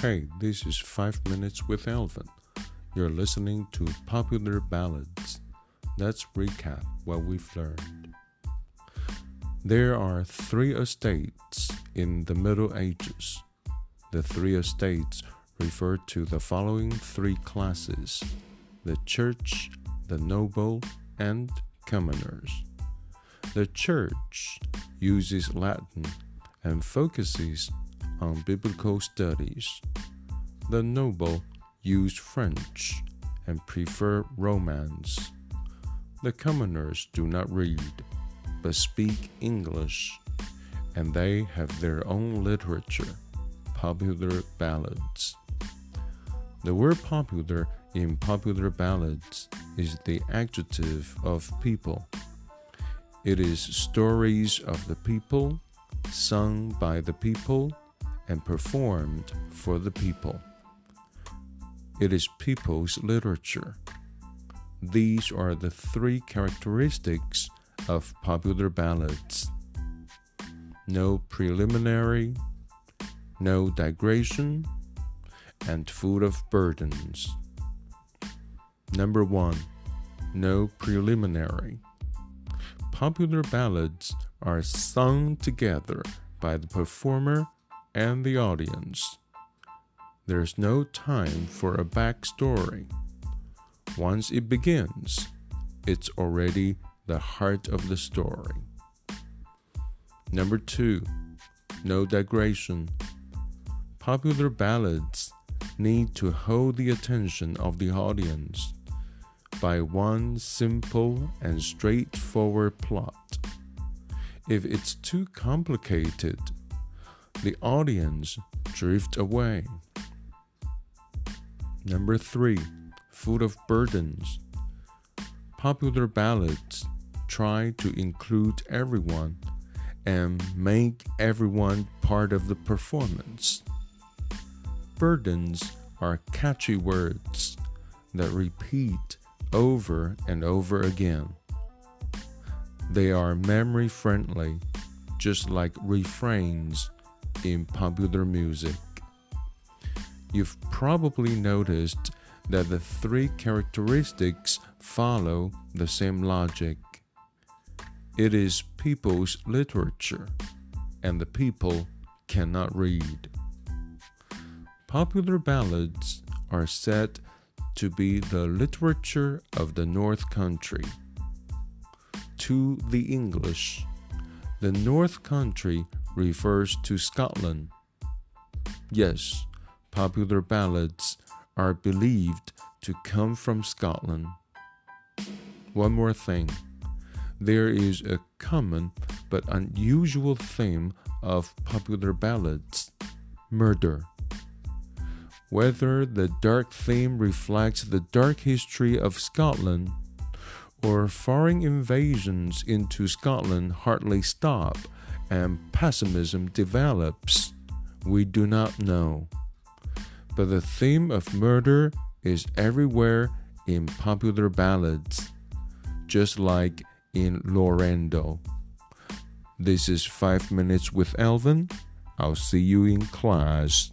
Hey, this is 5 Minutes with Elvin. You're listening to Popular Ballads. Let's recap what we've learned. There are three estates in the Middle Ages. The three estates refer to the following three classes the church, the noble, and commoners. The church uses Latin and focuses on biblical studies. The noble use French and prefer Romance. The commoners do not read, but speak English, and they have their own literature, popular ballads. The word popular in popular ballads is the adjective of people. It is stories of the people, sung by the people, and performed for the people. It is people's literature. These are the three characteristics of popular ballads no preliminary, no digression, and full of burdens. Number one, no preliminary. Popular ballads are sung together by the performer and the audience. There's no time for a backstory. Once it begins, it's already the heart of the story. Number two, no digression. Popular ballads need to hold the attention of the audience by one simple and straightforward plot. If it's too complicated, the audience drift away. Number three, full of burdens. Popular ballads try to include everyone and make everyone part of the performance. Burdens are catchy words that repeat over and over again. They are memory friendly, just like refrains in popular music. You've probably noticed that the three characteristics follow the same logic. It is people's literature, and the people cannot read. Popular ballads are said to be the literature of the North Country. To the English, the North Country refers to Scotland. Yes, popular ballads are believed to come from Scotland. One more thing there is a common but unusual theme of popular ballads murder. Whether the dark theme reflects the dark history of Scotland or foreign invasions into Scotland hardly stop and pessimism develops, we do not know. But the theme of murder is everywhere in popular ballads, just like in Lord Randal. This is 5 Minutes with Elvin. I'll see you in class.